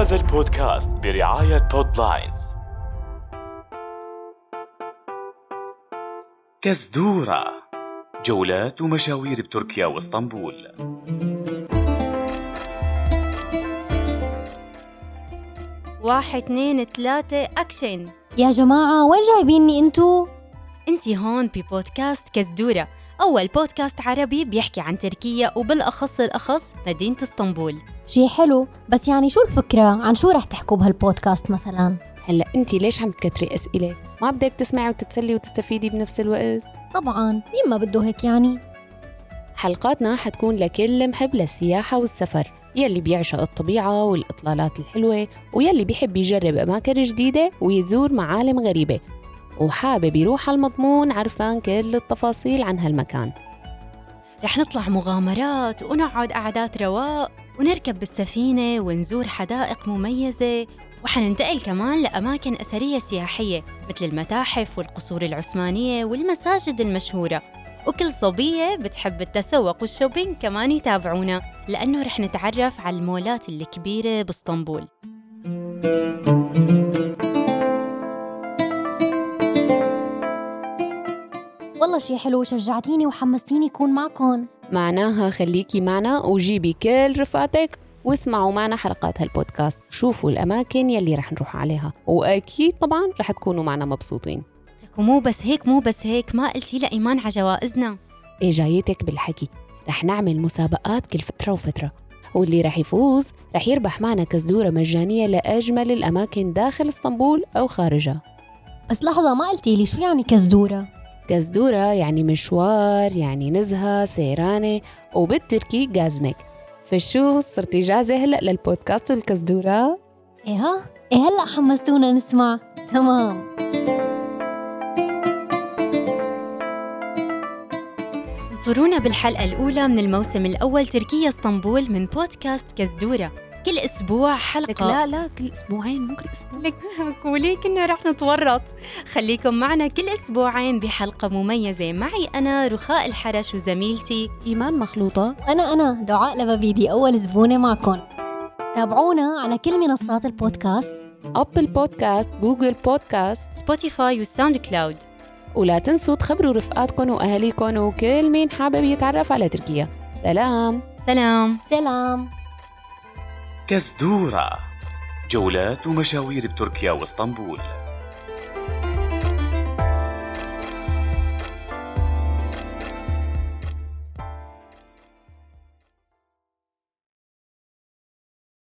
هذا البودكاست برعاية بودلاينز كزدورة جولات ومشاوير بتركيا واسطنبول. واحد اثنين ثلاثة أكشن. يا جماعة وين جايبيني انتو؟ انتي هون ببودكاست كزدورة أول بودكاست عربي بيحكي عن تركيا وبالأخص الأخص مدينة اسطنبول. شي حلو. بس يعني شو الفكرة؟ عن شو رح تحكوا بهالبودكاست مثلا؟ هلا انت ليش عم تكتري أسئلة؟ ما بدك تسمعي وتتسلي وتستفيدي بنفس الوقت؟ طبعا. مين ما بده هيك يعني؟ حلقاتنا حتكون لكل محب للسياحة والسفر. يلي بيعشق الطبيعة والإطلالات الحلوة ويلي بيحب يجرب أماكن جديدة ويزور معالم غريبة. وحابب يروح على المضمون عرفان كل التفاصيل عن هالمكان. رح نطلع مغامرات ونقعد قعدات رواق. ونركب بالسفينة ونزور حدائق مميزة وحننتقل كمان لأماكن أثرية سياحية مثل المتاحف والقصور العثمانية والمساجد المشهورة. وكل صبية بتحب التسوق والشوبينج كمان يتابعونا لأنه رح نتعرف على المولات الكبيرة باسطنبول. والله شي حلو شجعتيني وحمستيني كون معكم. معناها خليكي معنا وجيبي كل رفقاتك واسمعوا معنا حلقات هالبودكاست. شوفوا الأماكن يلي رح نروح عليها. وأكيد طبعا رح تكونوا معنا مبسوطين. ومو بس هيك مو بس هيك ما قلتي لإيمان على جوائزنا. إيه جايتك بالحكي. رح نعمل مسابقات كل فترة وفترة. واللي رح يفوز رح يربح معنا كزدورة مجانية لأجمل الأماكن داخل إسطنبول أو خارجها. بس لحظة ما قلتي لي شو يعني كزدورة؟ كزدورة يعني مشوار يعني نزهة سيرانة وبالتركي جازمك فشو صرتي جاهزة هلأ للبودكاست والكزدورة؟ إيه ها؟ إيه هلأ حمستونا نسمع تمام انطرونا بالحلقة الأولى من الموسم الأول تركيا اسطنبول من بودكاست كزدورة كل أسبوع لك حلقة لا لا كل أسبوعين مو كل أسبوع. لك قولي كنا رح نتورط. خليكم معنا كل أسبوعين بحلقة مميزة. معي أنا رخاء الحرش وزميلتي إيمان مخلوطة. أنا أنا دعاء لبابيدي أول زبونة معكم. تابعونا على كل منصات البودكاست. Apple Podcast Google Podcast Spotify وال SoundCloud ولا تنسوا تخبروا رفقاتكم وأهاليكم وكل مين حابب يتعرف على تركيا. سلام. سلام. سلام. كزدورة جولات ومشاوير بتركيا واسطنبول.